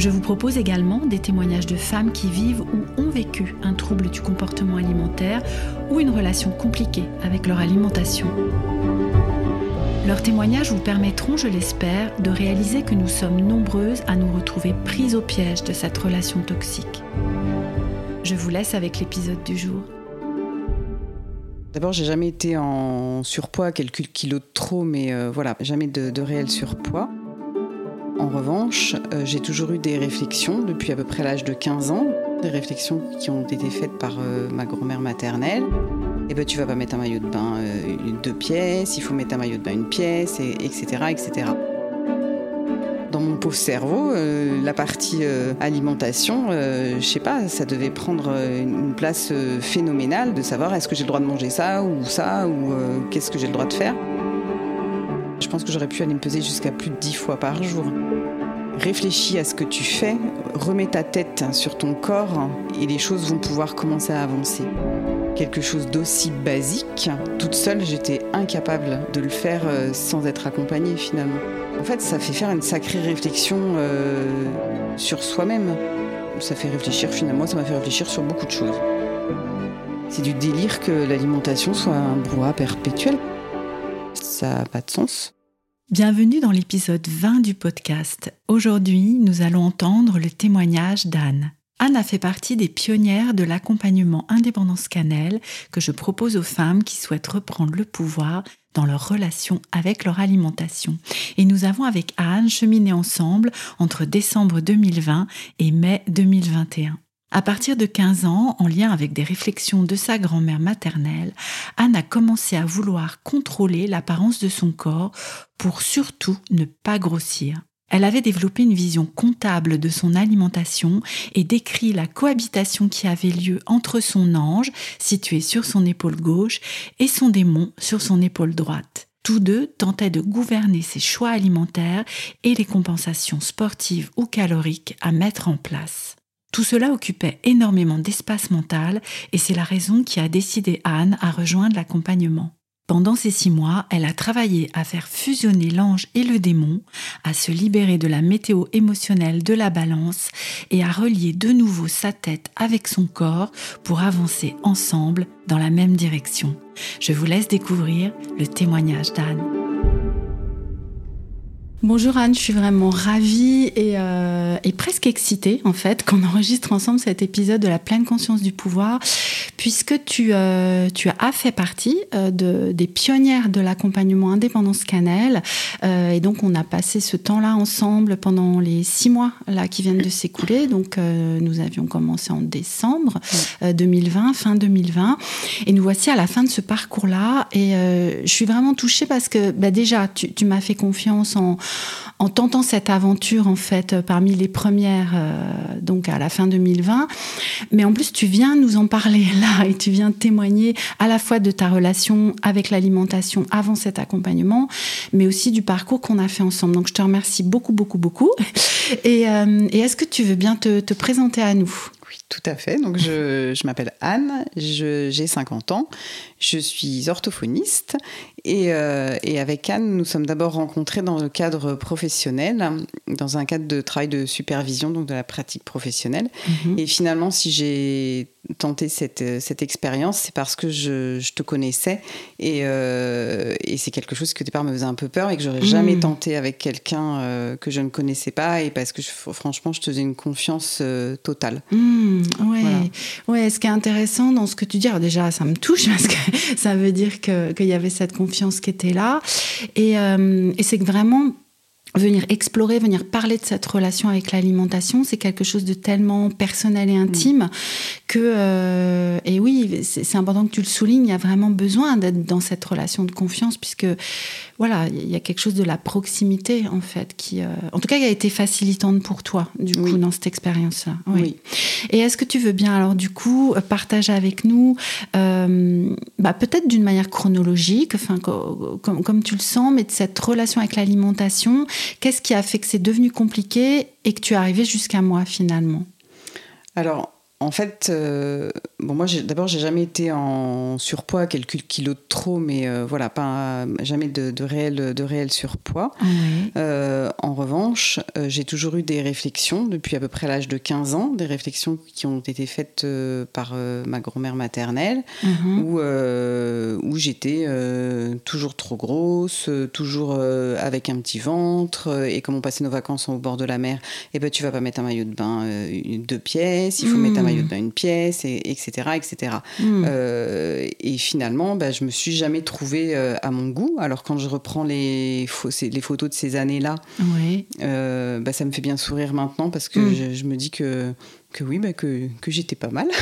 Je vous propose également des témoignages de femmes qui vivent ou ont vécu un trouble du comportement alimentaire ou une relation compliquée avec leur alimentation. Leurs témoignages vous permettront, je l'espère, de réaliser que nous sommes nombreuses à nous retrouver prises au piège de cette relation toxique. Je vous laisse avec l'épisode du jour. D'abord, j'ai jamais été en surpoids, quelques kilos de trop, mais euh, voilà, jamais de, de réel surpoids. En revanche, euh, j'ai toujours eu des réflexions depuis à peu près l'âge de 15 ans, des réflexions qui ont été faites par euh, ma grand-mère maternelle. Eh ben, tu vas pas mettre un maillot de bain euh, deux pièces, il faut mettre un maillot de bain une pièce, et, etc., etc. Dans mon pauvre cerveau, la partie alimentation, je sais pas, ça devait prendre une place phénoménale de savoir est-ce que j'ai le droit de manger ça ou ça ou qu'est-ce que j'ai le droit de faire? Je pense que j'aurais pu aller me peser jusqu'à plus de 10 fois par jour. Réfléchis à ce que tu fais, remets ta tête sur ton corps et les choses vont pouvoir commencer à avancer. Quelque chose d'aussi basique, toute seule, j'étais incapable de le faire euh, sans être accompagnée finalement. En fait, ça fait faire une sacrée réflexion euh, sur soi-même. Ça fait réfléchir finalement, ça m'a fait réfléchir sur beaucoup de choses. C'est du délire que l'alimentation soit un brouhaha perpétuel pas de sens. Bienvenue dans l'épisode 20 du podcast. Aujourd'hui, nous allons entendre le témoignage d'Anne. Anne a fait partie des pionnières de l'accompagnement Indépendance Cannelle que je propose aux femmes qui souhaitent reprendre le pouvoir dans leur relation avec leur alimentation. Et nous avons avec Anne cheminé ensemble entre décembre 2020 et mai 2021. À partir de 15 ans, en lien avec des réflexions de sa grand-mère maternelle, Anne a commencé à vouloir contrôler l'apparence de son corps pour surtout ne pas grossir. Elle avait développé une vision comptable de son alimentation et décrit la cohabitation qui avait lieu entre son ange, situé sur son épaule gauche, et son démon sur son épaule droite. Tous deux tentaient de gouverner ses choix alimentaires et les compensations sportives ou caloriques à mettre en place. Tout cela occupait énormément d'espace mental et c'est la raison qui a décidé Anne à rejoindre l'accompagnement. Pendant ces six mois, elle a travaillé à faire fusionner l'ange et le démon, à se libérer de la météo émotionnelle de la balance et à relier de nouveau sa tête avec son corps pour avancer ensemble dans la même direction. Je vous laisse découvrir le témoignage d'Anne. Bonjour Anne, je suis vraiment ravie et, euh, et, presque excitée en fait qu'on enregistre ensemble cet épisode de la pleine conscience du pouvoir puisque tu, euh, tu as fait partie euh, de, des pionnières de l'accompagnement Indépendance Cannelle euh, et donc on a passé ce temps-là ensemble pendant les six mois là qui viennent de s'écouler. Donc euh, nous avions commencé en décembre 2020, fin 2020 et nous voici à la fin de ce parcours-là et je suis vraiment touchée parce que bah, déjà tu, tu m'as fait confiance en en tentant cette aventure en fait euh, parmi les premières euh, donc à la fin 2020 mais en plus tu viens nous en parler là et tu viens témoigner à la fois de ta relation avec l'alimentation avant cet accompagnement mais aussi du parcours qu'on a fait ensemble. Donc je te remercie beaucoup beaucoup beaucoup. Et, euh, est-ce que tu veux bien te, te présenter à nous? Tout à fait. Donc, je, je m'appelle Anne, j'ai 50 ans, je suis orthophoniste et, euh, et, avec Anne, nous sommes d'abord rencontrés dans le cadre professionnel, dans un cadre de travail de supervision, donc de la pratique professionnelle. Mm -hmm. Et finalement, si j'ai tenté cette, cette expérience, c'est parce que je, je, te connaissais et, euh, et c'est quelque chose qui au départ me faisait un peu peur et que j'aurais mmh. jamais tenté avec quelqu'un euh, que je ne connaissais pas et parce que je, franchement, je te faisais une confiance euh, totale. Mmh, ouais. Voilà. ouais, ce qui est intéressant dans ce que tu dis, alors déjà, ça me touche parce que ça veut dire qu'il y avait cette confiance qui était là et, euh, et c'est que vraiment venir explorer, venir parler de cette relation avec l'alimentation, c'est quelque chose de tellement personnel et intime que, euh, et oui, c'est important que tu le soulignes, il y a vraiment besoin d'être dans cette relation de confiance, puisque voilà, il y a quelque chose de la proximité, en fait, qui, euh, en tout cas, qui a été facilitante pour toi, du coup, dans cette expérience-là. Oui. Et est-ce que tu veux bien, alors, du coup, partager avec nous, euh, bah, peut-être d'une manière chronologique, enfin, comme, comme tu le sens, mais de cette relation avec l'alimentation, qu'est-ce qui a fait que c'est devenu compliqué et que tu es arrivé jusqu'à moi, finalement? Alors, en fait, euh, bon, moi, d'abord, j'ai jamais été en surpoids, quelques kilos de trop, mais euh, voilà, pas jamais de, réel, de réel surpoids. Euh, en revanche, j'ai toujours eu des réflexions depuis à peu près l'âge de 15 ans, des réflexions qui ont été faites par ma grand-mère maternelle, mhm. où, où j'étais toujours trop grosse, toujours avec un petit ventre, et comme on passait nos vacances au bord de la mer, et eh ben, tu vas pas mettre un maillot de bain deux pièces, il faut mettre un maillot dans une pièce, et, etc. etc. Hmm. Euh, et finalement, bah, je me suis jamais trouvée euh, à mon goût. Alors quand je reprends les, les photos de ces années-là, euh, bah, ça me fait bien sourire maintenant parce que hmm. je, me dis que que oui, bah, que, que j'étais pas mal.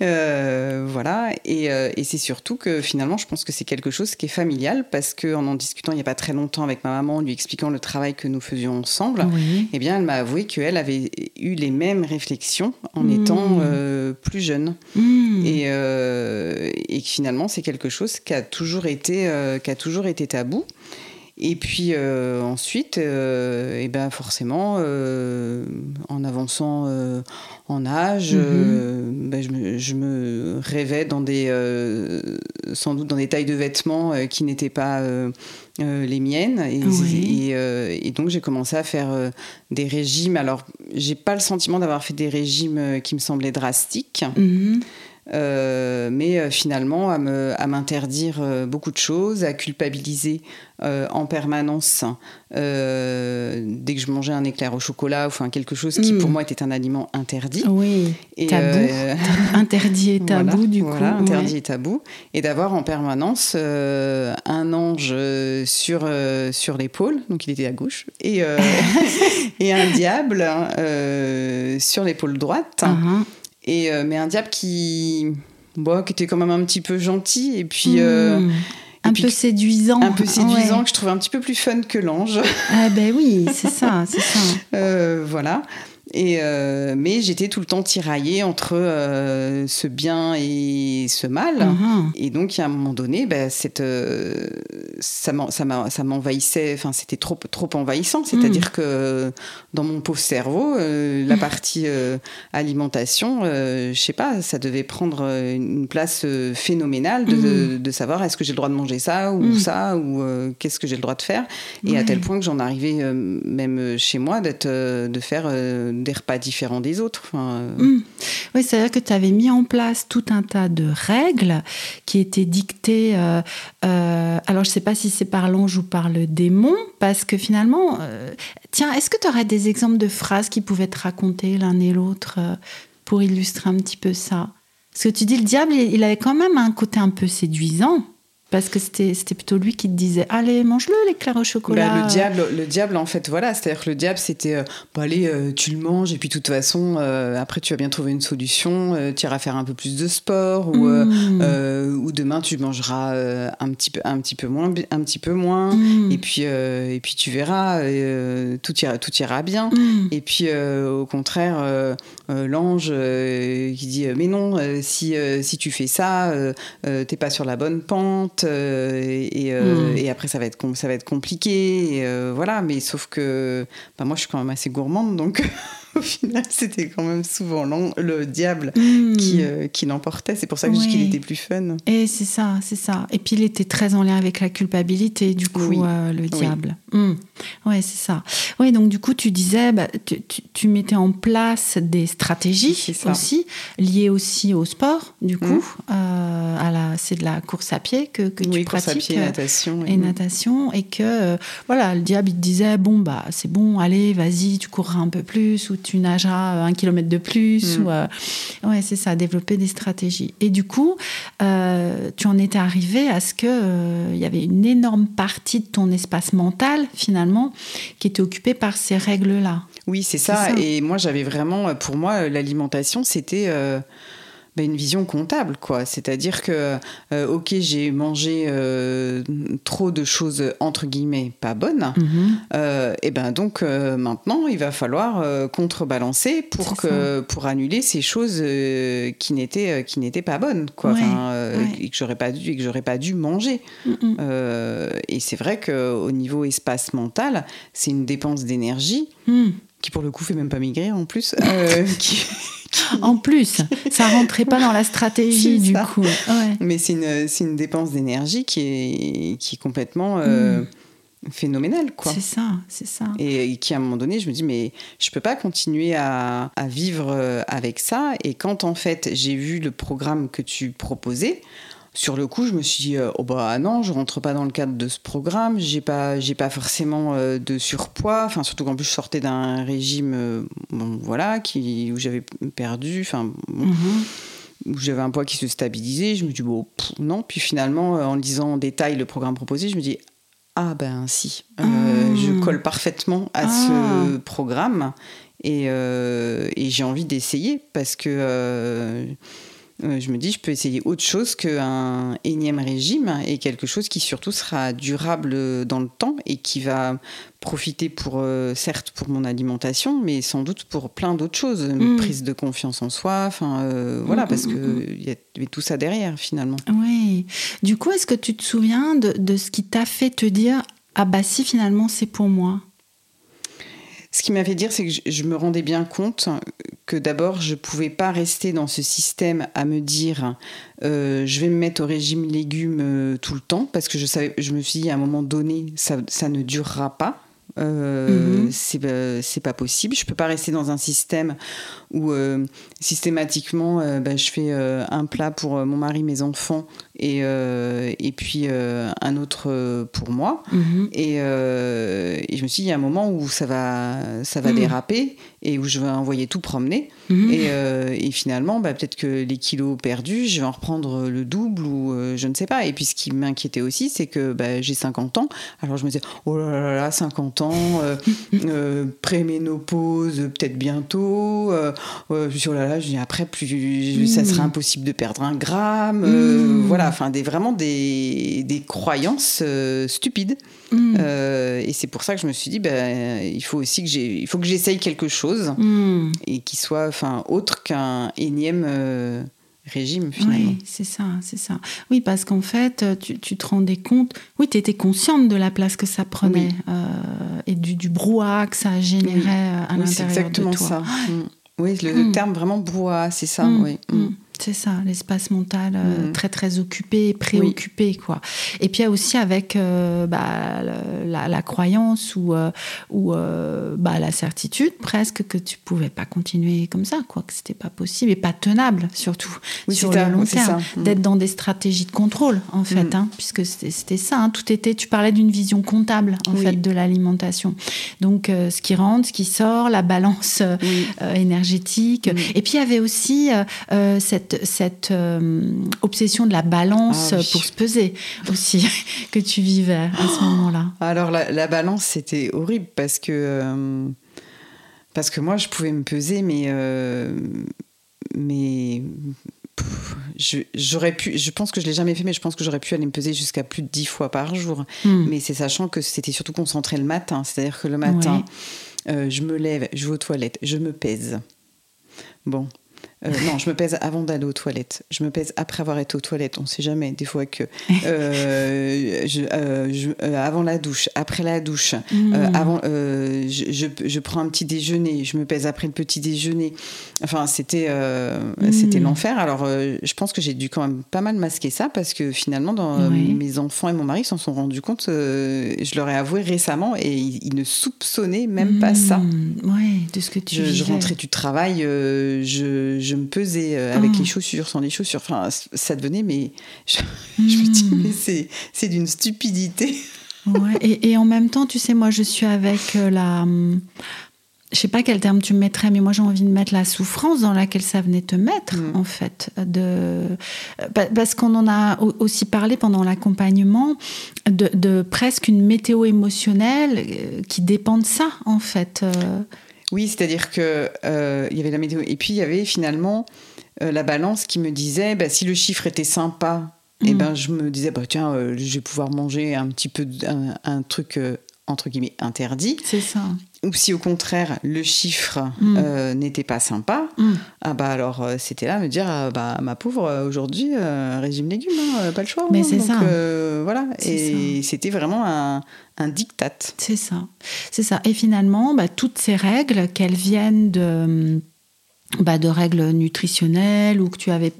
Euh, voilà. Et, euh, et c'est surtout que finalement, je pense que c'est quelque chose qui est familial parce qu'en en discutant il n'y a pas très longtemps avec ma maman, lui expliquant le travail que nous faisions ensemble, eh bien, elle m'a avoué qu'elle avait eu les mêmes réflexions en mmh. étant euh, plus jeune. Mmh. Et, et que finalement, c'est quelque chose qui a toujours été, qui a toujours été tabou. Et puis euh, ensuite, et euh, eh ben forcément, euh, en avançant en âge, mhm. ben je, me, rêvais dans des, sans doute dans des tailles de vêtements qui n'étaient pas les miennes. Et, donc j'ai commencé à faire des régimes. Alors, j'ai pas le sentiment d'avoir fait des régimes qui me semblaient drastiques. Mhm. Euh, mais euh, finalement à, m'interdire euh, beaucoup de choses, à culpabiliser en permanence dès que je mangeais un éclair au chocolat, enfin quelque chose qui pour mm. moi était un aliment interdit. Oui, et, tabou. interdit et tabou du coup. interdit et tabou. Et d'avoir en permanence un ange sur, sur l'épaule, donc il était à gauche, et, et un diable hein, sur l'épaule droite. Uh-huh. Et, euh, mais un diable qui, bon, qui était quand même un petit peu gentil et puis. Euh, hmm. un peu séduisant. Un peu séduisant, que je trouvais un petit peu plus fun que l'ange. Ah ben oui, c'est ça, c'est ça. Euh, voilà. Et euh, mais j'étais tout le temps tiraillée entre euh, ce bien et ce mal. Uh-huh. Et donc, à un moment donné, bah, cette, euh, ça m'envahissait, enfin, c'était trop, trop envahissant. C'est-à-dire mm. que dans mon pauvre cerveau, la mm. partie alimentation, je sais pas, ça devait prendre une place phénoménale de, mm. savoir est-ce que j'ai le droit de manger ça ou ça ou qu'est-ce que j'ai le droit de faire? Et à tel point que j'en arrivais même chez moi d'être, de faire des repas différents des autres. Euh. Mmh. Oui, c'est-à-dire que tu avais mis en place tout un tas de règles qui étaient dictées. Euh, euh, alors, je ne sais pas si c'est par l'ange ou par le démon, parce que finalement, tiens, est-ce que tu aurais des exemples de phrases qui pouvaient te raconter l'un et l'autre pour illustrer un petit peu ça? Parce que tu dis, le diable, il avait quand même un côté un peu séduisant. Parce que c'était plutôt lui qui te disait Allez, mange-le, l'éclair au chocolat. Bah, le, diable, le diable, en fait, voilà. C'est-à-dire que le diable, c'était euh, bah, Allez, euh, tu le manges, et puis de toute façon, euh, après, tu vas bien trouver une solution. tu iras faire un peu plus de sport, ou, mmh. ou demain, tu mangeras un, petit peu, un, petit peu moins, un petit peu moins. Mmh. Et, puis, et puis, tu verras, tout, ira, tout ira bien. Mmh. Et puis, au contraire, l'ange qui dit Mais non, si, si tu fais ça, t'es pas sur la bonne pente. Euh, euh, hmm. et, après ça va être ça va être compliqué euh, voilà mais sauf que bah, moi je suis quand même assez gourmande donc au final, c'était quand même souvent le diable hmm. qui, euh, qui l'emportait. C'est pour ça que je dis qu'il était plus fun. Et c'est ça, c'est ça. Et puis il était très en lien avec la culpabilité, du coup, euh, le diable. Oui, hmm. ouais, c'est ça. Oui, donc du coup, tu disais, bah, tu, tu, mettais en place des stratégies aussi, liées aussi au sport, du coup. Hmm. Euh, à la, c'est de la course à pied que, que tu pratiques. à pied et natation. Et, natation. Et que, voilà, le diable, il te disait, bon, bah, c'est bon, allez, vas-y, tu courras un peu plus, ou tu nageras un kilomètre de plus. Mm. Ou, ouais, c'est ça, développer des stratégies. Et du coup, tu en étais arrivé à ce qu'il il y avait une énorme partie de ton espace mental, finalement, qui était occupée par ces règles-là. Oui, c'est ça. Et moi, j'avais vraiment, pour moi, l'alimentation, c'était ben, une vision comptable, quoi. C'est-à-dire que, euh, ok, j'ai mangé euh, trop de choses entre guillemets pas bonnes, mhm. euh, et ben donc maintenant il va falloir contrebalancer pour que pour annuler ces choses qui n'étaient qui n'étaient pas bonnes, quoi. Et que j'aurais pas dû et que j'aurais pas dû manger. et c'est vrai que au niveau espace mental, c'est une dépense d'énergie. Mm. Qui pour le coup fait même pas maigrir en plus, qui, en plus, ça rentrait pas dans la stratégie du coup. Mais c'est une, une, dépense d'énergie qui est, qui est complètement euh, hmm. phénoménale. C'est ça, c'est ça. Et, qui à un moment donné, je me dis, mais je peux pas continuer à, à vivre euh, avec ça. Et quand en fait j'ai vu le programme que tu proposais, sur le coup, je me suis dit, euh, oh bah non, je rentre pas dans le cadre de ce programme, j'ai pas, j'ai pas forcément euh, de surpoids, enfin surtout qu'en plus je sortais d'un régime, euh, bon voilà, qui, où j'avais perdu, enfin mhm. où j'avais un poids qui se stabilisait, je me dis bon non, puis finalement en lisant en détail le programme proposé, je me dis ah ben si, ah. je colle parfaitement à ce ah. programme. Et, et j'ai envie d'essayer parce que euh, je me dis, je peux essayer autre chose qu'un énième régime et quelque chose qui surtout sera durable dans le temps et qui va profiter pour, euh, certes, pour mon alimentation, mais sans doute pour plein d'autres choses, une mm. prise de confiance en soi, enfin euh, voilà, mm, parce mm, qu'il y avait tout ça derrière finalement. Oui. Du coup, est-ce que tu te souviens de, de ce qui t'a fait te dire, ah bah si finalement c'est pour moi ce qui m'a fait dire, c'est que je me rendais bien compte que d'abord, je ne pouvais pas rester dans ce système à me dire euh, je vais me mettre au régime légumes euh, tout le temps, parce que je, savais, je me suis dit à un moment donné, ça, ça ne durera pas. Euh, mhm. c'est pas possible. Je peux pas rester dans un système où systématiquement bah, je fais un plat pour mon mari, mes enfants et, et puis un autre pour moi. Mhm. Et, et, je me suis dit, il y a un moment où ça va, ça va mhm. déraper et où je vais envoyer tout promener. Mhm. Euh, et, finalement, bah, peut-être que les kilos perdus, je vais en reprendre le double ou euh, je ne sais pas. Et puis ce qui m'inquiétait aussi, c'est que bah, j'ai 50 ans. Alors je me disais, oh là là, là 50 ans, euh, pré-ménopause, peut-être bientôt. sur là là, je dis après, plus, ça serait impossible de perdre un gramme. Voilà, enfin, des, vraiment des, des croyances stupides. Mhm. et c'est pour ça que je me suis dit, bah, il faut aussi que j'ai, il faut que j'essaye quelque chose Hmm. et qui soit enfin autre qu'un énième euh, régime finalement. Oui, c'est ça, c'est ça. Oui, parce qu'en fait, tu, tu, te rendais compte, oui, tu étais consciente de la place que ça prenait euh, et du, du, brouhaha que ça générait euh, à l'intérieur de toi. exactement ça. Hmm. Oui, le, terme vraiment brouhaha, c'est ça, oui. C'est ça, l'espace mental euh, mm. très très occupé, préoccupé quoi. Et puis aussi avec euh, bah, la, croyance ou, euh, ou bah, la certitude presque que tu pouvais pas continuer comme ça, quoi, que c'était pas possible et pas tenable surtout sur le long terme, mm. d'être dans des stratégies de contrôle en fait, mm. hein, puisque c'était ça. Hein. tout était, tu parlais d'une vision comptable en fait de l'alimentation. Donc ce qui rentre, ce qui sort, la balance énergétique. Et puis il y avait aussi cette cette, euh, obsession de la balance ah pour se peser aussi que tu vivais à ce moment-là Alors la, balance, c'était horrible parce que, euh, parce que moi, je pouvais me peser, mais... Euh, mais j'aurais pu, je pense que je l'ai jamais fait, mais je pense que j'aurais pu aller me peser jusqu'à plus de 10 fois par jour. Hmm. Mais c'est sachant que c'était surtout concentré le matin. C'est-à-dire que le matin, je me lève, je vais aux toilettes, je me pèse. Bon, euh, non, je me pèse avant d'aller aux toilettes. Je me pèse après avoir été aux toilettes. On ne sait jamais. Des fois que euh, euh, avant la douche, après la douche, hmm. avant, je, prends un petit déjeuner. Je me pèse après le petit déjeuner. Enfin, c'était c'était hmm. l'enfer. Alors, je pense que j'ai dû quand même pas mal masquer ça parce que finalement, dans, mes enfants et mon mari s'en sont rendus compte. je leur ai avoué récemment et ils, ne soupçonnaient même pas ça. Hmm. Ouais, de ce que tu. Je, je rentrais du travail. je je me pesais euh, avec les ah. chaussures, sans les chaussures. Enfin, ça devenait, mais je, me dis, hmm. mais c'est d'une stupidité. Ouais, et, et, en même temps, tu sais, moi, je suis avec euh, la. je sais pas quel terme tu mettrais, mais moi j'ai envie de mettre la souffrance dans laquelle ça venait te mettre, Mm. en fait. De, pa- parce qu'on en a au- aussi parlé pendant l'accompagnement de, de presque une météo émotionnelle euh, qui dépend de ça, en fait. Oui, c'est-à-dire que euh, il y avait la météo et puis il y avait finalement euh, la balance qui me disait bah, si le chiffre était sympa, et Mm. ben je me disais bah tiens euh, je vais pouvoir manger un petit peu un, un truc entre guillemets interdit. c'est ça. Ou si au contraire le chiffre Mm. euh, n'était pas sympa, Mm. ah bah alors euh, c'était là me dire ah, bah ma pauvre euh, aujourd'hui euh, régime légumes hein, euh, pas le choix. Mais hein. c'est ça. euh, voilà et c'était vraiment un, un diktat. C'est ça, c'est ça. Et finalement, bah, toutes ces règles, qu'elles viennent de, bah, de règles nutritionnelles ou que tu avais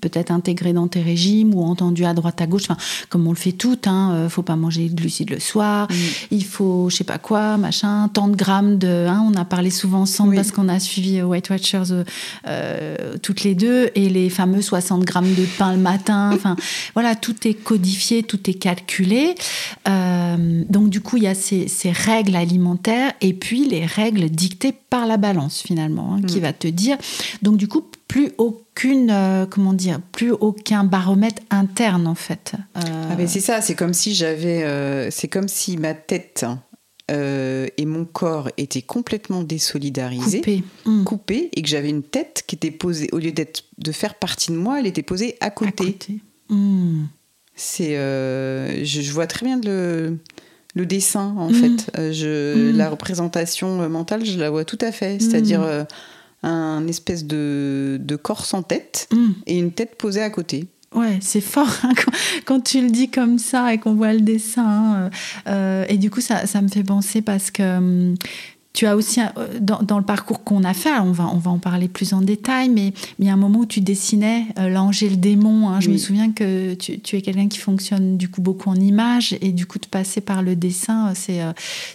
peut-être intégrées dans tes régimes ou entendues à droite à gauche, enfin, comme on le fait toutes, hein, euh, faut pas manger de glucides le soir, il faut je sais pas quoi, machin, tant de grammes de. hein, on a parlé souvent ensemble Oui. parce qu'on a suivi euh, Weight Watchers euh, euh, toutes les deux et les fameux 60 grammes de pain le matin. Enfin, voilà, tout est codifié, tout est calculé. Euh, donc, du coup, il y a ces, ces règles alimentaires et puis les règles dictées par la balance, finalement, hein, qui Mm. va te dire. Donc, du coup, plus aucune, euh, comment dire, plus aucun baromètre interne, en fait. Euh, Ah ben c'est ça, c'est comme si j'avais, euh, c'est comme si ma tête et mon corps étaient complètement désolidarisés, coupé. Mm. coupés, et que j'avais une tête qui était posée au lieu d'être de faire partie de moi, elle était posée à À côté. côté. Mm. C'est, je, je vois très bien le le dessin en Mm. fait. Euh, je. La représentation mentale, je la vois tout à fait. C'est-à-dire euh, un espèce de, de corps sans tête Mm. et une tête posée à côté. Ouais, c'est fort hein, quand, quand tu le dis comme ça et qu'on voit le dessin. hein, euh, et du coup, ça, ça me fait penser parce que hum, tu as aussi, euh, dans, dans le parcours qu'on a fait, on va, on va en parler plus en détail, mais il y a un moment où tu dessinais euh, l'ange et le démon. hein. Je me souviens que tu, tu es quelqu'un qui fonctionne du coup beaucoup en images et du coup de passer par le dessin, euh, c'est euh,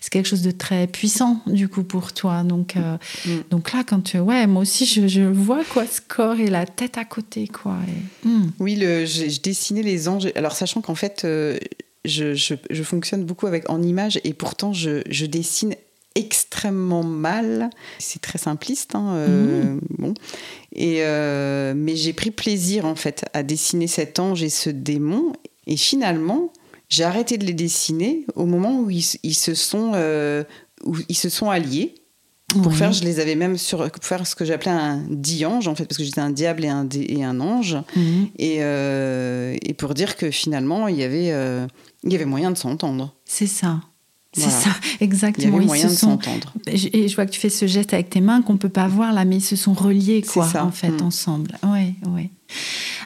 quelque chose de très puissant du coup pour toi. Donc, euh, Mm. donc là, quand tu... Ouais, moi aussi, je, je vois quoi, ce corps et la tête à côté, quoi. Et- hum. Oui, le, je, je dessinais les anges. Alors, sachant qu'en fait, je, je- je fonctionne beaucoup avec, en images et pourtant, je, je dessine extrêmement mal. C'est très simpliste. hein, euh, bon. et, euh, mais j'ai pris plaisir, en fait, à dessiner cet ange et ce démon. Et finalement, j'ai arrêté de les dessiner au moment où ils, ils se, sont, euh, où ils se sont alliés. Pour Oui. faire, je les avais même sur pour faire ce que j'appelais un diange en fait, parce que j'étais un diable et un, et un ange. Mhm. Et, et pour dire que finalement, il y avait, il y avait moyen de s'entendre. C'est ça. C'est Voilà. ça, Il y exactement. avait Ils moyen se de sont... s'entendre. Et je vois que tu fais ce geste avec tes mains qu'on peut pas voir là, mais ils se sont reliés quoi, ça. en fait, Mm. ensemble. Ouais, ouais.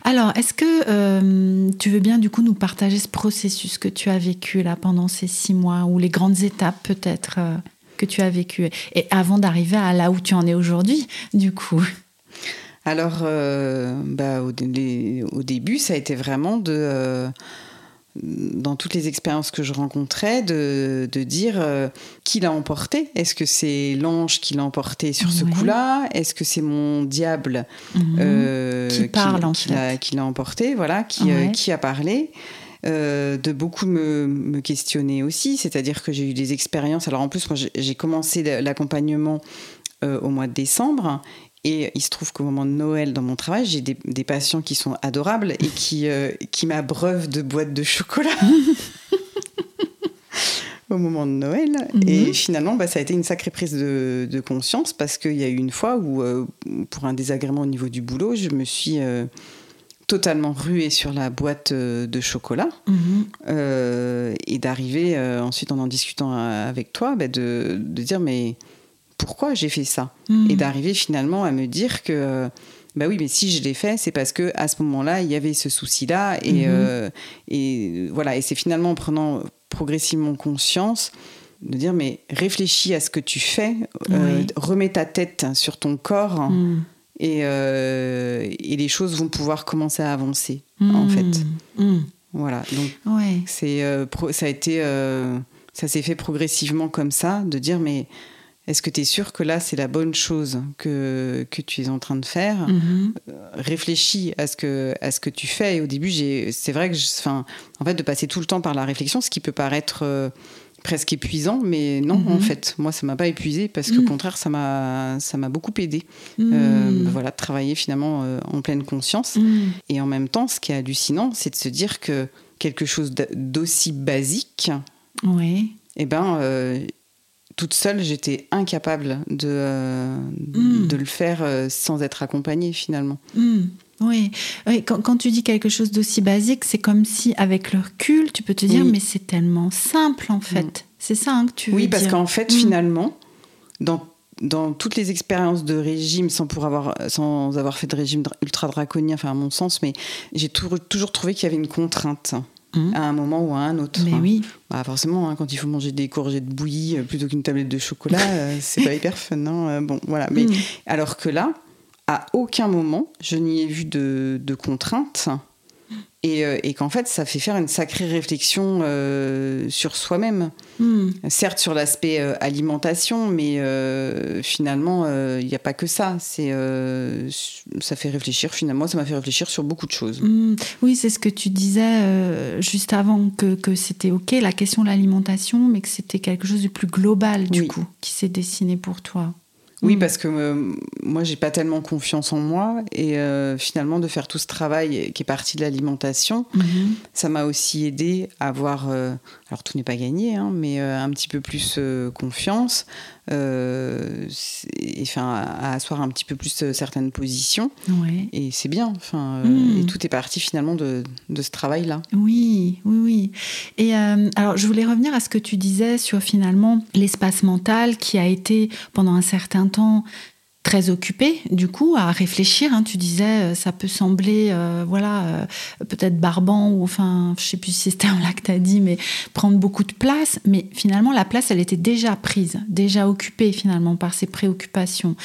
Alors, est-ce que euh, tu veux bien du coup nous partager ce processus que tu as vécu là pendant ces six mois ou les grandes étapes peut-être euh, que tu as vécues et avant d'arriver à là où tu en es aujourd'hui, du coup? Alors, euh, bah, au, dé- les- au début, ça a été vraiment de, dans toutes les expériences que je rencontrais, de, de dire euh, qui l'a emporté. Est-ce que c'est l'ange qui l'a emporté sur ce coup-là? Est-ce que c'est mon diable Mhm. euh, Qui parle, en qui fait. l'a- qui l'a emporté, voilà, qui, euh, qui a parlé? Euh, de beaucoup me, me questionner aussi, c'est-à-dire que j'ai eu des expériences. Alors en plus, moi j'ai- j'ai commencé l'accompagnement euh, au mois de décembre et il se trouve qu'au moment de Noël, dans mon travail, j'ai des, des patients qui sont adorables et qui, euh, qui m'abreuvent de boîtes de chocolat. au moment de Noël. Mhm. Et finalement, bah, ça a été une sacrée prise de, de conscience parce qu'il y a eu une fois où, euh, pour un désagrément au niveau du boulot, je me suis euh, totalement ruée sur la boîte de chocolat Mhm. euh, et d'arriver ensuite en en discutant avec toi, bah, de, de dire mais pourquoi j'ai fait ça Mhm. Et d'arriver finalement à me dire que bah oui, mais si je l'ai fait, c'est parce que à ce moment-là, il y avait ce souci-là et, Mhm. euh, et voilà. Et c'est finalement en prenant progressivement conscience de dire mais réfléchis à ce que tu fais, euh, Oui. remets ta tête sur ton corps Mhm. et, euh, et les choses vont pouvoir commencer à avancer en fait. Voilà. Donc Ouais. c'est ça a été ça s'est fait progressivement comme ça de dire mais est-ce que tu es sûr que là c'est la bonne chose que, que tu es en train de faire? Mhm. réfléchis à ce que à ce que tu fais et au début c'est vrai que je- en fait de passer tout le temps par la réflexion ce qui peut paraître euh, presque épuisant, mais non, en Mhm. fait, moi, ça m'a pas épuisé parce qu'au Mm. contraire, ça m'a, ça m'a beaucoup aidé. Mm. Euh, voilà, de travailler finalement euh, en pleine conscience. Mm. Et en même temps, ce qui est hallucinant, c'est de se dire que quelque chose d'a- d'aussi basique, Oui. eh ben, euh, toute seule, j'étais incapable de, euh, Mm. de le faire euh, sans être accompagnée finalement. Mm. Oui, Oui, quand, quand tu dis quelque chose d'aussi basique, c'est comme si, avec le recul, tu peux te dire, Oui. mais c'est tellement simple en fait. C'est ça hein, que tu veux Oui, parce dire. qu'en fait, finalement, dans, dans toutes les expériences de régime, sans, pour avoir, sans avoir fait de régime ultra draconien, enfin à mon sens, mais j'ai tou- toujours trouvé qu'il y avait une contrainte Mm. à un moment ou à un autre. Mais oui, Bah, forcément, hein, quand il faut manger des courgettes bouillies euh, plutôt qu'une tablette de chocolat, euh, c'est pas hyper fun. hein, euh, bon, voilà. Mais Mm. alors que là, à aucun moment, je n'y ai vu de, de contrainte. Et, euh, et qu'en fait, ça fait faire une sacrée réflexion euh, sur soi-même. Mm. Certes, sur l'aspect euh, alimentation, mais euh, finalement, il n'y a pas que ça. C'est, ça fait réfléchir, finalement, ça m'a fait réfléchir sur beaucoup de choses. Mm. Oui, c'est ce que tu disais juste avant, que, que c'était OK, la question de l'alimentation, mais que c'était quelque chose de plus global, du Oui. coup, qui s'est dessiné pour toi. Oui, Mm. parce que euh, moi, j'ai pas tellement confiance en moi. Et euh, finalement, de faire tout ce travail qui est parti de l'alimentation, Mhm. ça m'a aussi aidé à avoir, euh, alors tout n'est pas gagné, hein, mais euh, un petit peu plus confiance, enfin, à, à asseoir un petit peu plus euh, certaines positions. Ouais. Et c'est bien. Enfin, euh, Mm. Et tout est parti finalement de, de ce travail-là. Oui, oui, oui. Et euh, alors, je voulais revenir à ce que tu disais sur finalement l'espace mental qui a été pendant un certain temps très occupé, du coup, à réfléchir. hein. tu disais, euh, ça peut sembler, euh, voilà, euh, peut-être barbant ou enfin, je sais plus si c'était un là que tu as dit, mais prendre beaucoup de place. Mais finalement, la place, elle était déjà prise, déjà occupée finalement par ses préoccupations.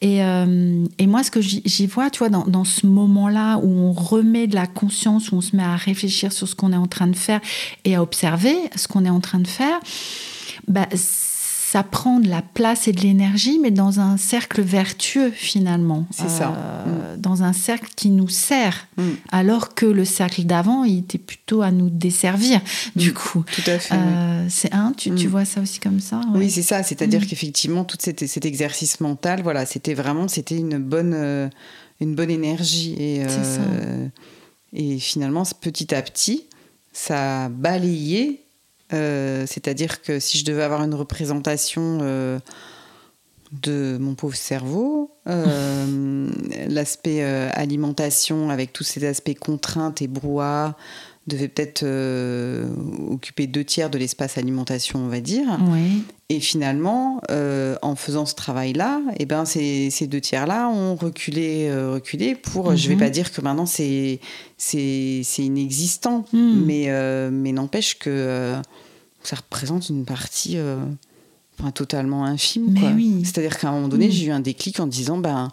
Et, et moi, ce que j'y j'y vois, tu vois, dans, dans ce moment-là où on remet de la conscience, où on se met à réfléchir sur ce qu'on est en train de faire et à observer ce qu'on est en train de faire, bah, ça prend de la place et de l'énergie, mais dans un cercle vertueux finalement. C'est ça. Euh, Dans un cercle qui nous sert, Mm. alors que le cercle d'avant, il était plutôt à nous desservir, du Mm. coup. Tout à fait. oui. Euh, c'est un, tu, tu Mm. vois ça aussi comme ça ouais. Oui, c'est ça. C'est-à-dire Mm. qu'effectivement, tout cet, cet exercice mental, voilà, c'était vraiment, c'était une bonne, euh, une bonne énergie. Et, ça. et finalement, petit à petit, ça a balayé. euh, c'est-à-dire que si je devais avoir une représentation euh, de mon pauvre cerveau, euh, l'aspect euh, alimentation avec tous ces aspects contraintes et brouhaha devait peut-être euh, occuper deux tiers de l'espace alimentation, on va dire. Oui. Et finalement, euh, en faisant ce travail-là, eh ben, ces, ces deux tiers-là ont reculé, euh, reculé pour, je vais Mhm. pas dire que maintenant c'est, inexistant, Mm. mais, mais n'empêche que ça représente une partie enfin, totalement infime. Oui. C'est-à-dire qu'à un moment donné, Mm. j'ai eu un déclic en disant, ben,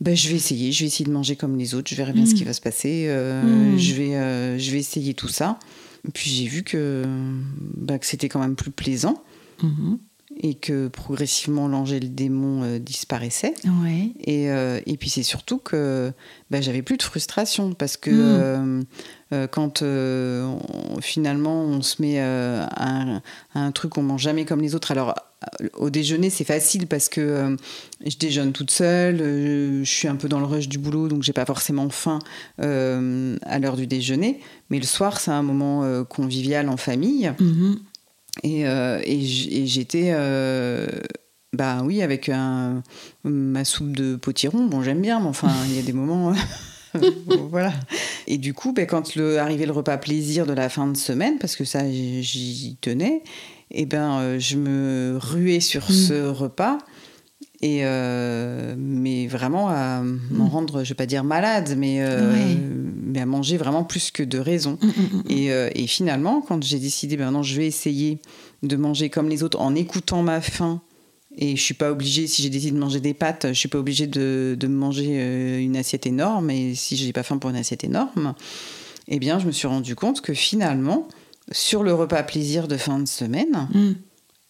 ben, je vais essayer, je vais essayer de manger comme les autres, je verrai bien Mm. ce qui va se passer, euh, Mm. je, vais, euh, je vais essayer tout ça. Et puis j'ai vu que, ben, que c'était quand même plus plaisant Mhm. et que progressivement l'angèle démon euh, disparaissait. Ouais. Et, euh, et puis c'est surtout que bah, j'avais plus de frustration parce que Mm. quand on- finalement on se met à, un, à un truc qu'on mange jamais comme les autres. Alors au déjeuner c'est facile parce que euh, je déjeune toute seule, euh, je suis un peu dans le rush du boulot donc j'ai pas forcément faim euh, à l'heure du déjeuner. Mais le soir c'est un moment euh, convivial en famille. Mhm. Et, euh, et j- et j'étais, euh, bah oui, avec un, ma soupe de potiron. Bon, j'aime bien, mais enfin, il y a des moments. voilà. Et du coup, ben, quand le, arrivait le repas plaisir de la fin de semaine, parce que ça, j'y tenais, et ben, euh, je me ruais sur Mm. ce repas. Et euh, mais vraiment à m'en Mm. rendre, je vais pas dire malade, mais, euh, mais à manger vraiment plus que de raison. Mm. Et, euh, et finalement, quand j'ai décidé, ben non, je vais essayer de manger comme les autres en écoutant ma faim. Et je suis pas obligée, si j'ai décidé de manger des pâtes, je suis pas obligée de, de manger une assiette énorme. Et si j'ai pas faim pour une assiette énorme, eh bien, je me suis rendu compte que finalement, sur le repas plaisir de fin de semaine, Mm.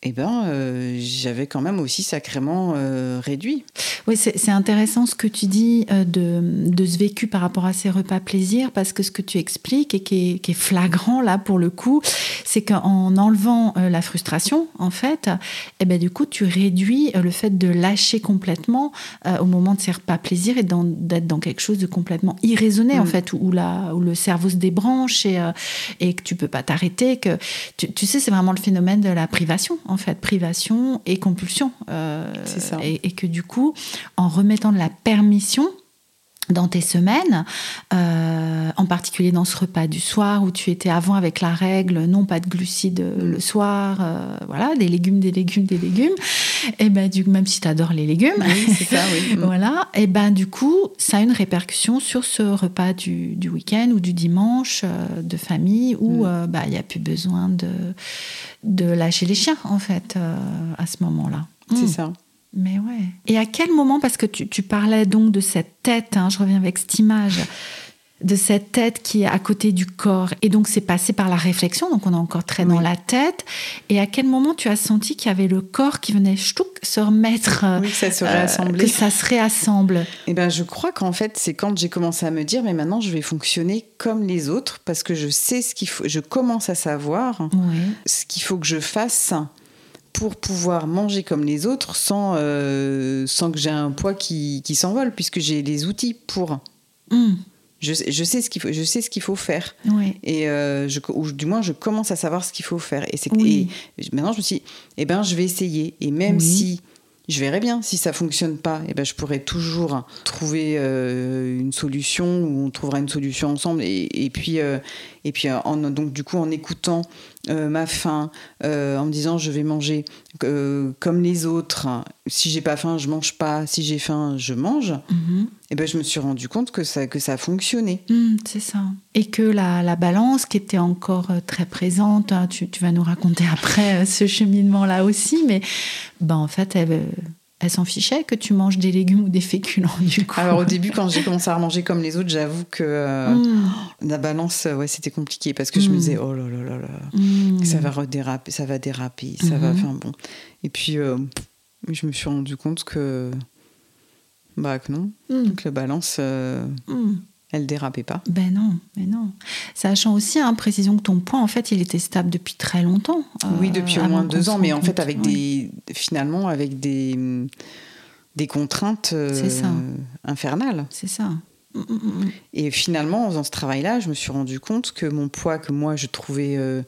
Eh ben, euh, j'avais quand même aussi sacrément euh, réduit. Oui, c'est intéressant ce que tu dis euh, de, de, ce vécu par rapport à ces repas plaisir, parce que ce que tu expliques et qui est, qui est flagrant là pour le coup, c'est qu'en enlevant la frustration, en fait, eh ben, du coup, tu réduis le fait de lâcher complètement au moment de ces repas plaisir et d'être dans, quelque chose de complètement irraisonné, en mm. fait, où, la, où le cerveau se débranche et, et que tu peux pas t'arrêter. que tu, tu sais, c'est vraiment le phénomène de la privation en fait, privation et compulsion. Euh, c'est ça. Et, et, que du coup, en remettant de la permission dans tes semaines, euh, en particulier dans ce repas du soir où tu étais avant avec la règle non pas de glucides le soir, euh, voilà, des légumes, des légumes, des légumes, et ben du même si tu adores les légumes, c'est ça, oui. voilà, et ben du coup ça a une répercussion sur ce repas du, du week-end ou du dimanche euh, de famille où mm. bah, il n'y a plus besoin de de lâcher les chiens en fait à ce moment-là. C'est mm. ça. Mais ouais. Et à quel moment, parce que tu, parlais donc de cette tête, hein, je reviens avec cette image, de cette tête qui est à côté du corps, et donc c'est passé par la réflexion, donc on est encore très dans la tête, et à quel moment tu as senti qu'il y avait le corps qui venait ch'touk, se remettre, oui, que ça se réassemble. Euh, que ça se réassemble? Eh ben, je crois qu'en fait, c'est quand j'ai commencé à me dire, mais maintenant je vais fonctionner comme les autres, parce que je sais ce qu'il faut, je commence à savoir ce qu'il faut que je fasse pour pouvoir manger comme les autres sans, euh, sans que j'ai un poids qui, qui s'envole, puisque j'ai les outils pour. Hmm. Je, je, sais ce qu'il faut, je sais ce qu'il faut faire. Et euh, je, ou du moins, je commence à savoir ce qu'il faut faire. Et, c'est, maintenant, je me suis dit, eh ben, je vais essayer. Et même si je verrai bien si ça fonctionne pas et eh ben je pourrais toujours trouver euh, une solution ou on trouvera une solution ensemble et, et puis et puis en, donc du coup en écoutant euh, ma faim, euh, en me disant je vais manger euh, comme les autres. Si j'ai pas faim, je mange pas. Si j'ai faim, je mange. Mhm. Et ben je me suis rendu compte que ça que ça fonctionnait. Mm, c'est ça. Et que la, la, balance qui était encore très présente, hein, tu, tu, vas nous raconter après ce cheminement là aussi, mais ben en fait elle elle s'en fichait que tu manges des légumes ou des féculents du coup. Alors au début quand j'ai commencé à manger comme les autres, j'avoue que euh, hmm. la balance ouais, c'était compliqué parce que je me hmm. disais oh là là là là, hmm. ça va redéraper, ça va déraper, ça va enfin bon. Et puis euh, je me suis rendu compte que bah que non, que la balance euh, elle dérapait pas. Ben non, mais non. Sachant aussi, hein, précision que ton poids, en fait, il était stable depuis très longtemps. oui, depuis au moins deux ans, mais en fait, avec des, finalement, avec des, des contraintes euh, infernales. C'est ça. Mm, mm, mm, Et finalement, en faisant ce travail-là, je me suis rendu compte que mon poids, que moi, je trouvais euh,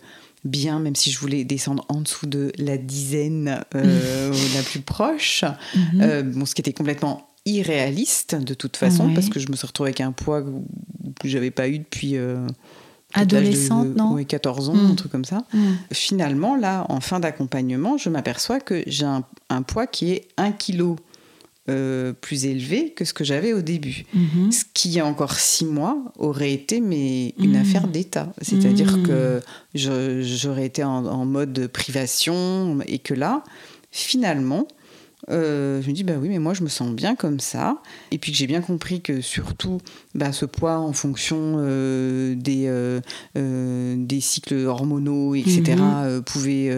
bien, même si je voulais descendre en dessous de la dizaine euh, la plus proche, mm-hmm. bon, ce qui était complètement irréaliste de toute façon, parce que je me suis retrouvée avec un poids que j'avais pas eu depuis. Euh, Adolescente, non 14 ans, un mm. truc comme ça. Mm. Finalement, là, en fin d'accompagnement, je m'aperçois que j'ai un, poids qui est un kilo euh, plus élevé que ce que j'avais au début. Mm-hmm. Ce qui, il y a encore six mois, aurait été mais, une mm. affaire d'État. C'est-à-dire que j'aurais été en, en, mode privation et que là, finalement, euh, je me dis bah oui mais moi je me sens bien comme ça et puis que j'ai bien compris que surtout bah, ce poids en fonction euh, des euh, des cycles hormonaux etc mhm. pouvait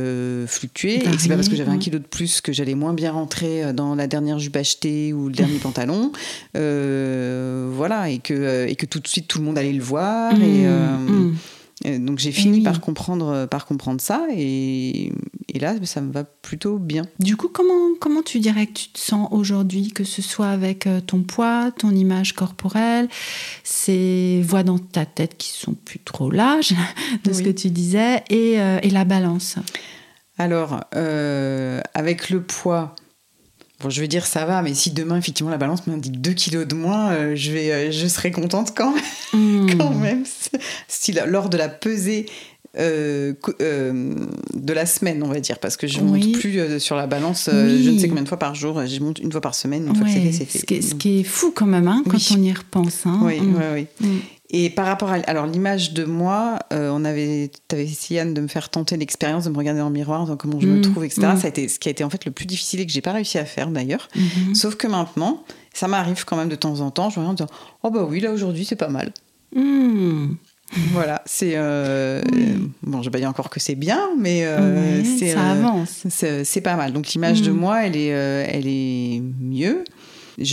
fluctuer et que c'est pas parce que j'avais un kilo de plus que j'allais moins bien rentrer dans la dernière jupe achetée ou le dernier pantalon voilà et que et que tout de suite tout le monde allait le voir et mhm. Mhm. Donc j'ai fini par comprendre par comprendre ça et, et, là ça me va plutôt bien. Du coup comment comment tu dirais que tu te sens aujourd'hui que ce soit avec euh, ton poids, ton image corporelle, ces voix dans ta tête qui sont plus trop larges de ce que tu disais et, euh, et la balance? Alors euh, avec le poids Bon, je vais dire ça va, mais si demain effectivement la balance m'indique 2 kilos de moins, euh, je, vais, euh, je serai contente quand même. Hmm. quand même. Si lors de la pesée euh, de la semaine, on va dire, parce que je ne monte plus sur la balance je ne sais combien de fois par jour, je monte une fois par semaine, une fois que c'est fait, c'est fait. Ce qui, est, ce qui est fou quand même, hein, quand on y repense. Hein. Oui, oui, oui. Hmm. Et par rapport à alors l'image de moi, euh, on avait, avais essayé de me faire tenter l'expérience de me regarder dans le miroir, comment je me mm. trouve, etc. Mm. Ça a été ce qui a été en fait le plus difficile et que j'ai pas réussi à faire d'ailleurs. Mm-hmm. Sauf que maintenant, ça m'arrive quand même de temps en temps. Je me regarde en disant, oh bah oui, là aujourd'hui c'est pas mal. Mm. Voilà, c'est euh, bon, je vais pas dire encore que c'est bien, mais c'est ça avance. C'est pas mal. Donc l'image de mm. moi, elle est, elle est mieux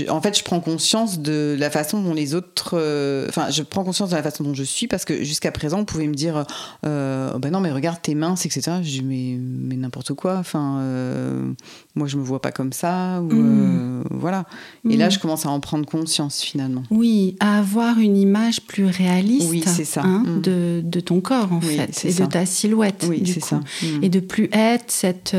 en fait, je prends conscience de la façon dont les autres. Euh, enfin, je prends conscience de la façon dont je suis parce que jusqu'à présent, on pouvait me dire euh, oh, bah non, mais regarde tes mains, etc. Je dis mais, mais n'importe quoi. Enfin, euh, moi, je me vois pas comme ça. Ou, mm. voilà. Et là, mm. je commence à en prendre conscience finalement. Oui, à avoir une image plus réaliste oui, ça. Hein, mm. de, de, ton corps, en fait, et de ta silhouette. Oui, c'est ça. Et de plus être cette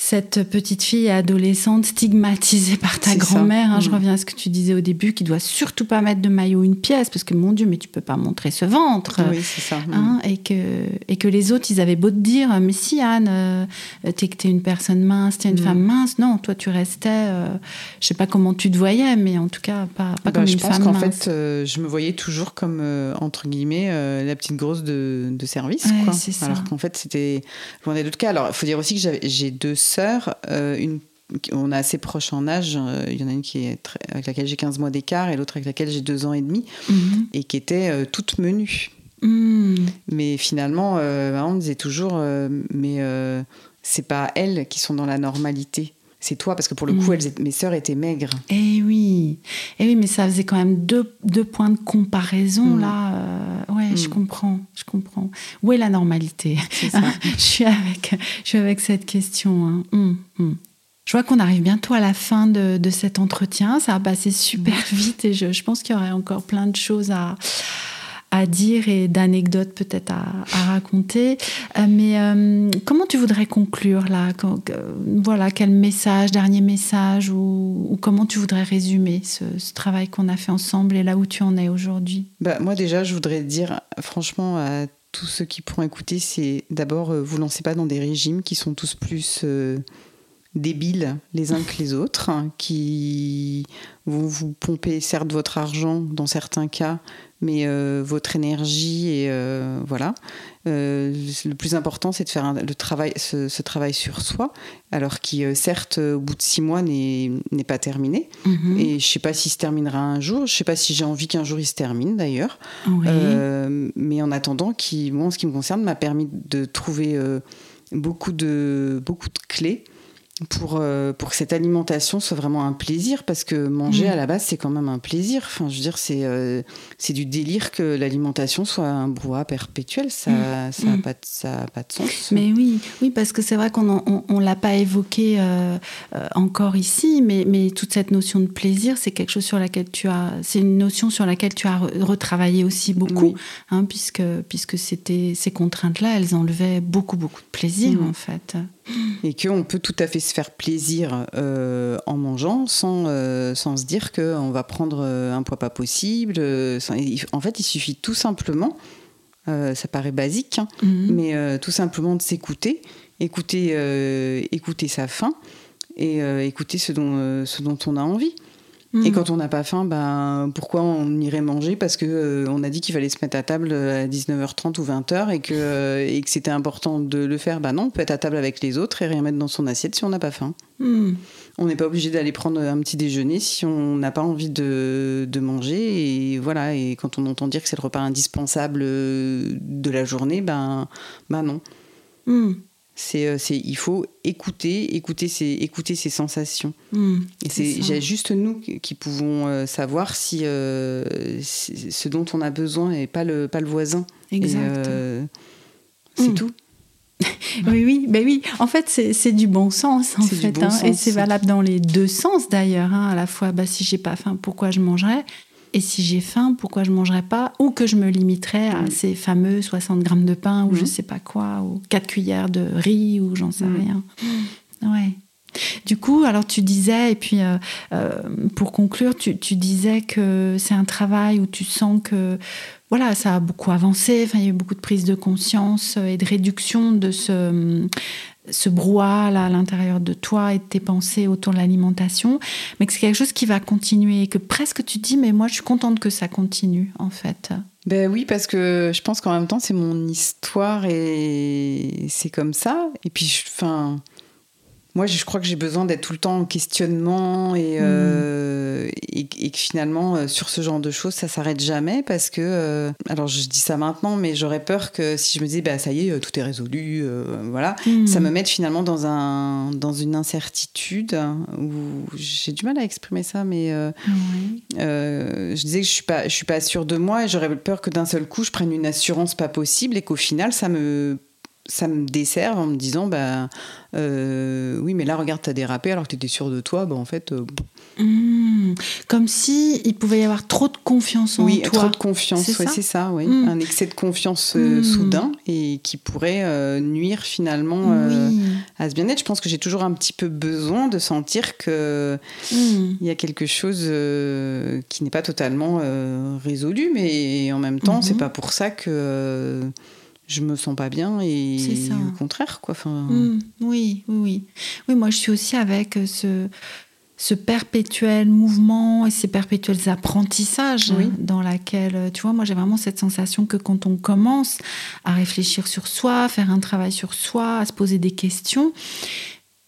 cette petite fille adolescente stigmatisée par ta grand-mère. Hein, je mm. reviens à ce que tu disais au début, qui doit surtout pas mettre de maillot une pièce, parce que mon Dieu, mais tu peux pas montrer ce ventre. Oui, c'est ça. Mm. Hein, et, que, et que les autres, ils avaient beau te dire, mais si Anne, euh, t'es une personne mince, t'es une mm. femme mince. Non, toi, tu restais, euh, je sais pas comment tu te voyais, mais en tout cas, pas, pas bah, comme une femme mince. Je pense qu'en fait, euh, je me voyais toujours comme, entre guillemets, la petite grosse de, de service. quoi. Alors qu'en fait, c'était loin des d'autres cas. Alors, il faut dire aussi que j'ai deux sœurs, euh, une on est assez proches en âge. Euh, il y en a une qui est avec laquelle j'ai 15 mois d'écart et l'autre avec laquelle j'ai 2 ans et demi, mhm. et qui était euh, toute menue. Mhm. Mais finalement, on disait toujours, mais c'est pas elles qui sont dans la normalité. C'est toi, parce que pour le coup, mhm. mes sœurs étaient maigres. Eh oui, eh oui, mais ça faisait quand même deux, deux points de comparaison là. ouais, je comprends, je comprends. Où est la normalité? Je suis avec, je suis avec cette question. Hein. Hum. Je vois qu'on arrive bientôt à la fin de, de, cet entretien. Ça a passé super vite et je, je pense qu'il y aurait encore plein de choses à, à dire et d'anecdotes peut-être à, raconter. Euh, mais euh, comment tu voudrais conclure là Voilà, quel message, dernier message ou, comment tu voudrais résumer ce, travail qu'on a fait ensemble et là où tu en es aujourd'hui? Bah, Moi déjà, je voudrais dire franchement à tous ceux qui pourront écouter, c'est d'abord, euh, vous lancez pas dans des régimes qui sont tous plus débiles les uns que les autres, hein, qui vont vous pomper certes votre argent dans certains cas, mais euh, votre énergie et euh, voilà. Euh, le plus important, c'est de faire le travail, ce, travail sur soi, alors qui, certes, au bout de six mois, n'est pas terminé. Mhm. Et je ne sais pas s'il se terminera un jour. Je ne sais pas si j'ai envie qu'un jour il se termine, d'ailleurs. mais en attendant, qui, moi, en ce qui me concerne, m'a permis de trouver beaucoup de, beaucoup de clés pour, euh, pour que cette alimentation soit vraiment un plaisir, parce que manger mm. à la base, c'est quand même un plaisir. Enfin, je veux dire, c'est euh, c'est du délire que l'alimentation soit un brouhaha perpétuel. Ça n'a ça mm. pas, ça pas de sens. Mais oui, oui parce que c'est vrai qu'on ne on, l'a pas évoqué euh, encore ici, mais, mais toute cette notion de plaisir, c'est quelque chose sur laquelle tu as. C'est une notion sur laquelle tu as retravaillé aussi beaucoup, hein, puisque, puisque ces contraintes-là, elles enlevaient beaucoup, beaucoup de plaisir, mm. en fait et qu'on peut tout à fait se faire plaisir euh, en mangeant sans, euh, sans se dire qu'on va prendre euh, un poids pas possible. en fait, il suffit tout simplement, ça paraît basique, hein, mhm. mais tout simplement de s'écouter, écouter, écouter sa faim et écouter ce dont, ce dont on a envie. Et mm. quand on n'a pas faim, ben, pourquoi on irait manger Parce que euh, on a dit qu'il fallait se mettre à table à 19h30 ou 20h et que, euh, et que c'était important de le faire. Ben non, on peut être à table avec les autres et rien mettre dans son assiette si on n'a pas faim. Mm. On n'est pas obligé d'aller prendre un petit déjeuner si on n'a pas envie de, de, manger. Et voilà, et quand on entend dire que c'est le repas indispensable euh, de la journée, ben, ben non. Mm. Euh, c'est, il faut écouter, écouter ses, écouter ses sensations. Et c'est, juste nous qui pouvons euh, savoir si, euh, ce dont on a besoin et pas le, pas le voisin. Exact. c'est hmm. tout. oui, oui, ben oui. En fait, c'est, du bon sens, en fait, hein. et c'est valable dans les deux sens d'ailleurs. Hein. À la fois, bah, si j'ai pas faim, pourquoi je mangerais? Et si j'ai faim, pourquoi je ne mangerais pas Ou que je me limiterais à ces fameux 60 grammes de pain ou je je mm. sais pas quoi, ou 4 cuillères de riz ou j'en sais mm. rien. Ouais. Du coup, alors tu disais, et puis euh, euh, pour conclure, tu, tu disais que c'est un travail où tu sens que voilà, ça a beaucoup avancé, enfin, il y a eu beaucoup de prise de conscience et de réduction de ce, ce brouhaha là, à l'intérieur de toi et de tes pensées autour de l'alimentation, mais que c'est quelque chose qui va continuer et que presque tu dis, mais moi je suis contente que ça continue en fait. Ben oui, parce que je pense qu'en même temps c'est mon histoire et c'est comme ça. Et puis, enfin, moi, je crois que j'ai besoin d'être tout le temps en questionnement et, euh, et, que finalement, euh, sur ce genre de choses, ça s'arrête jamais parce que, euh, alors je dis ça maintenant, mais j'aurais peur que si je me disais, bah, ça y est, tout est résolu, voilà, Hmm. ça me mette finalement dans, un, dans une incertitude où j'ai du mal à exprimer ça, mais je disais que je suis pas, je suis pas sûre de moi et j'aurais peur que d'un seul coup, je prenne une assurance pas possible et qu'au final, ça me ça me desserve en me disant bah euh, oui mais là regarde t'as dérapé alors que t'étais sûre de toi bah en fait euh, Hmm. Comme si il pouvait y avoir trop de confiance en oui toi. trop de confiance C'est ouais, ça c'est ça oui Mm. un excès de confiance euh, Mm. soudain et qui pourrait nuire finalement Oui. à ce bien-être je pense que j'ai toujours un petit peu besoin de sentir que Hmm. il y a quelque chose qui n'est pas totalement résolu mais en même temps Mhm. c'est pas pour ça que je me sens pas bien et ça. au contraire quoi enfin Hmm, oui, oui, oui. Oui, moi je suis aussi avec euh, ce, ce perpétuel mouvement et ces perpétuels apprentissages Oui. dans laquelle, euh, tu vois, moi j'ai vraiment cette sensation que quand on commence à réfléchir sur soi, faire un travail sur soi, à se poser des questions,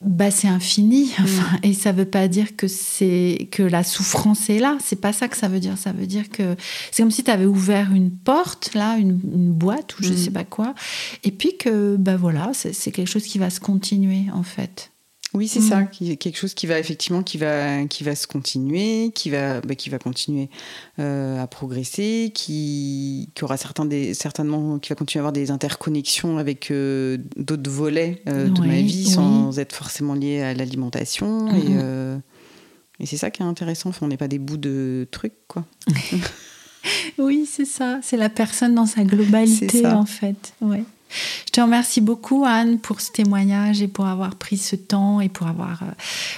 bah c'est infini. Enfin, Et ça veut pas dire que c'est que la souffrance est là. C'est pas ça que ça veut dire. Ça veut dire que c'est comme si tu avais ouvert une porte, là, une, une boîte ou je Mm. sais pas quoi, et puis que bah voilà, c'est quelque chose qui va se continuer en fait. Oui, c'est Mm. ça, qui- quelque chose qui va effectivement qui va qui va se continuer, qui va bah, qui va continuer euh, à progresser, qui, qui aura certains des certainement qui va continuer à avoir des interconnexions avec euh, d'autres volets euh, de ma vie sans être forcément lié à l'alimentation et Mhm. euh, et c'est ça qui est intéressant. Enfin, on n'est pas des bouts de trucs quoi. Oui, c'est ça. C'est la personne dans sa globalité en fait. Ouais. Je te remercie beaucoup Anne pour ce témoignage et pour avoir pris ce temps et pour avoir euh,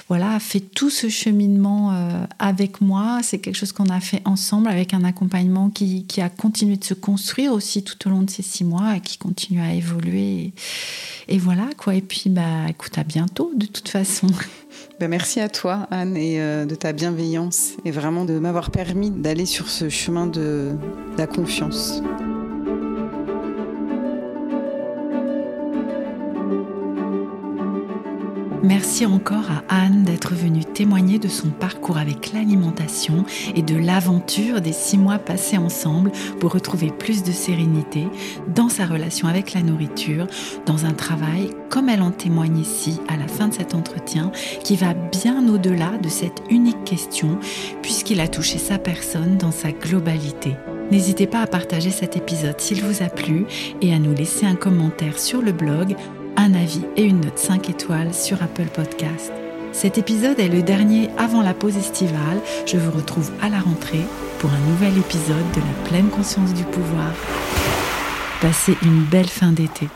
voilà fait tout ce cheminement euh, avec moi. C'est quelque chose qu'on a fait ensemble avec un accompagnement qui, a continué de se construire aussi tout au long de ces six mois et qui continue à évoluer. Et, et voilà quoi. Et puis bah écoute à bientôt de toute façon. Ben, merci à toi Anne et euh, de ta bienveillance et vraiment de m'avoir permis d'aller sur ce chemin de la confiance. Merci encore à Anne d'être venue témoigner de son parcours avec l'alimentation et de l'aventure des six mois passés ensemble pour retrouver plus de sérénité dans sa relation avec la nourriture, dans un travail, comme elle en témoigne ici à la fin de cet entretien, qui va bien au-delà de cette unique question, puisqu'il a touché sa personne dans sa globalité. N'hésitez pas à partager cet épisode s'il vous a plu et à nous laisser un commentaire sur le blog un avis et une note 5 étoiles sur Apple Podcast. Cet épisode est le dernier avant la pause estivale. Je vous retrouve à la rentrée pour un nouvel épisode de la pleine conscience du pouvoir. Passez une belle fin d'été.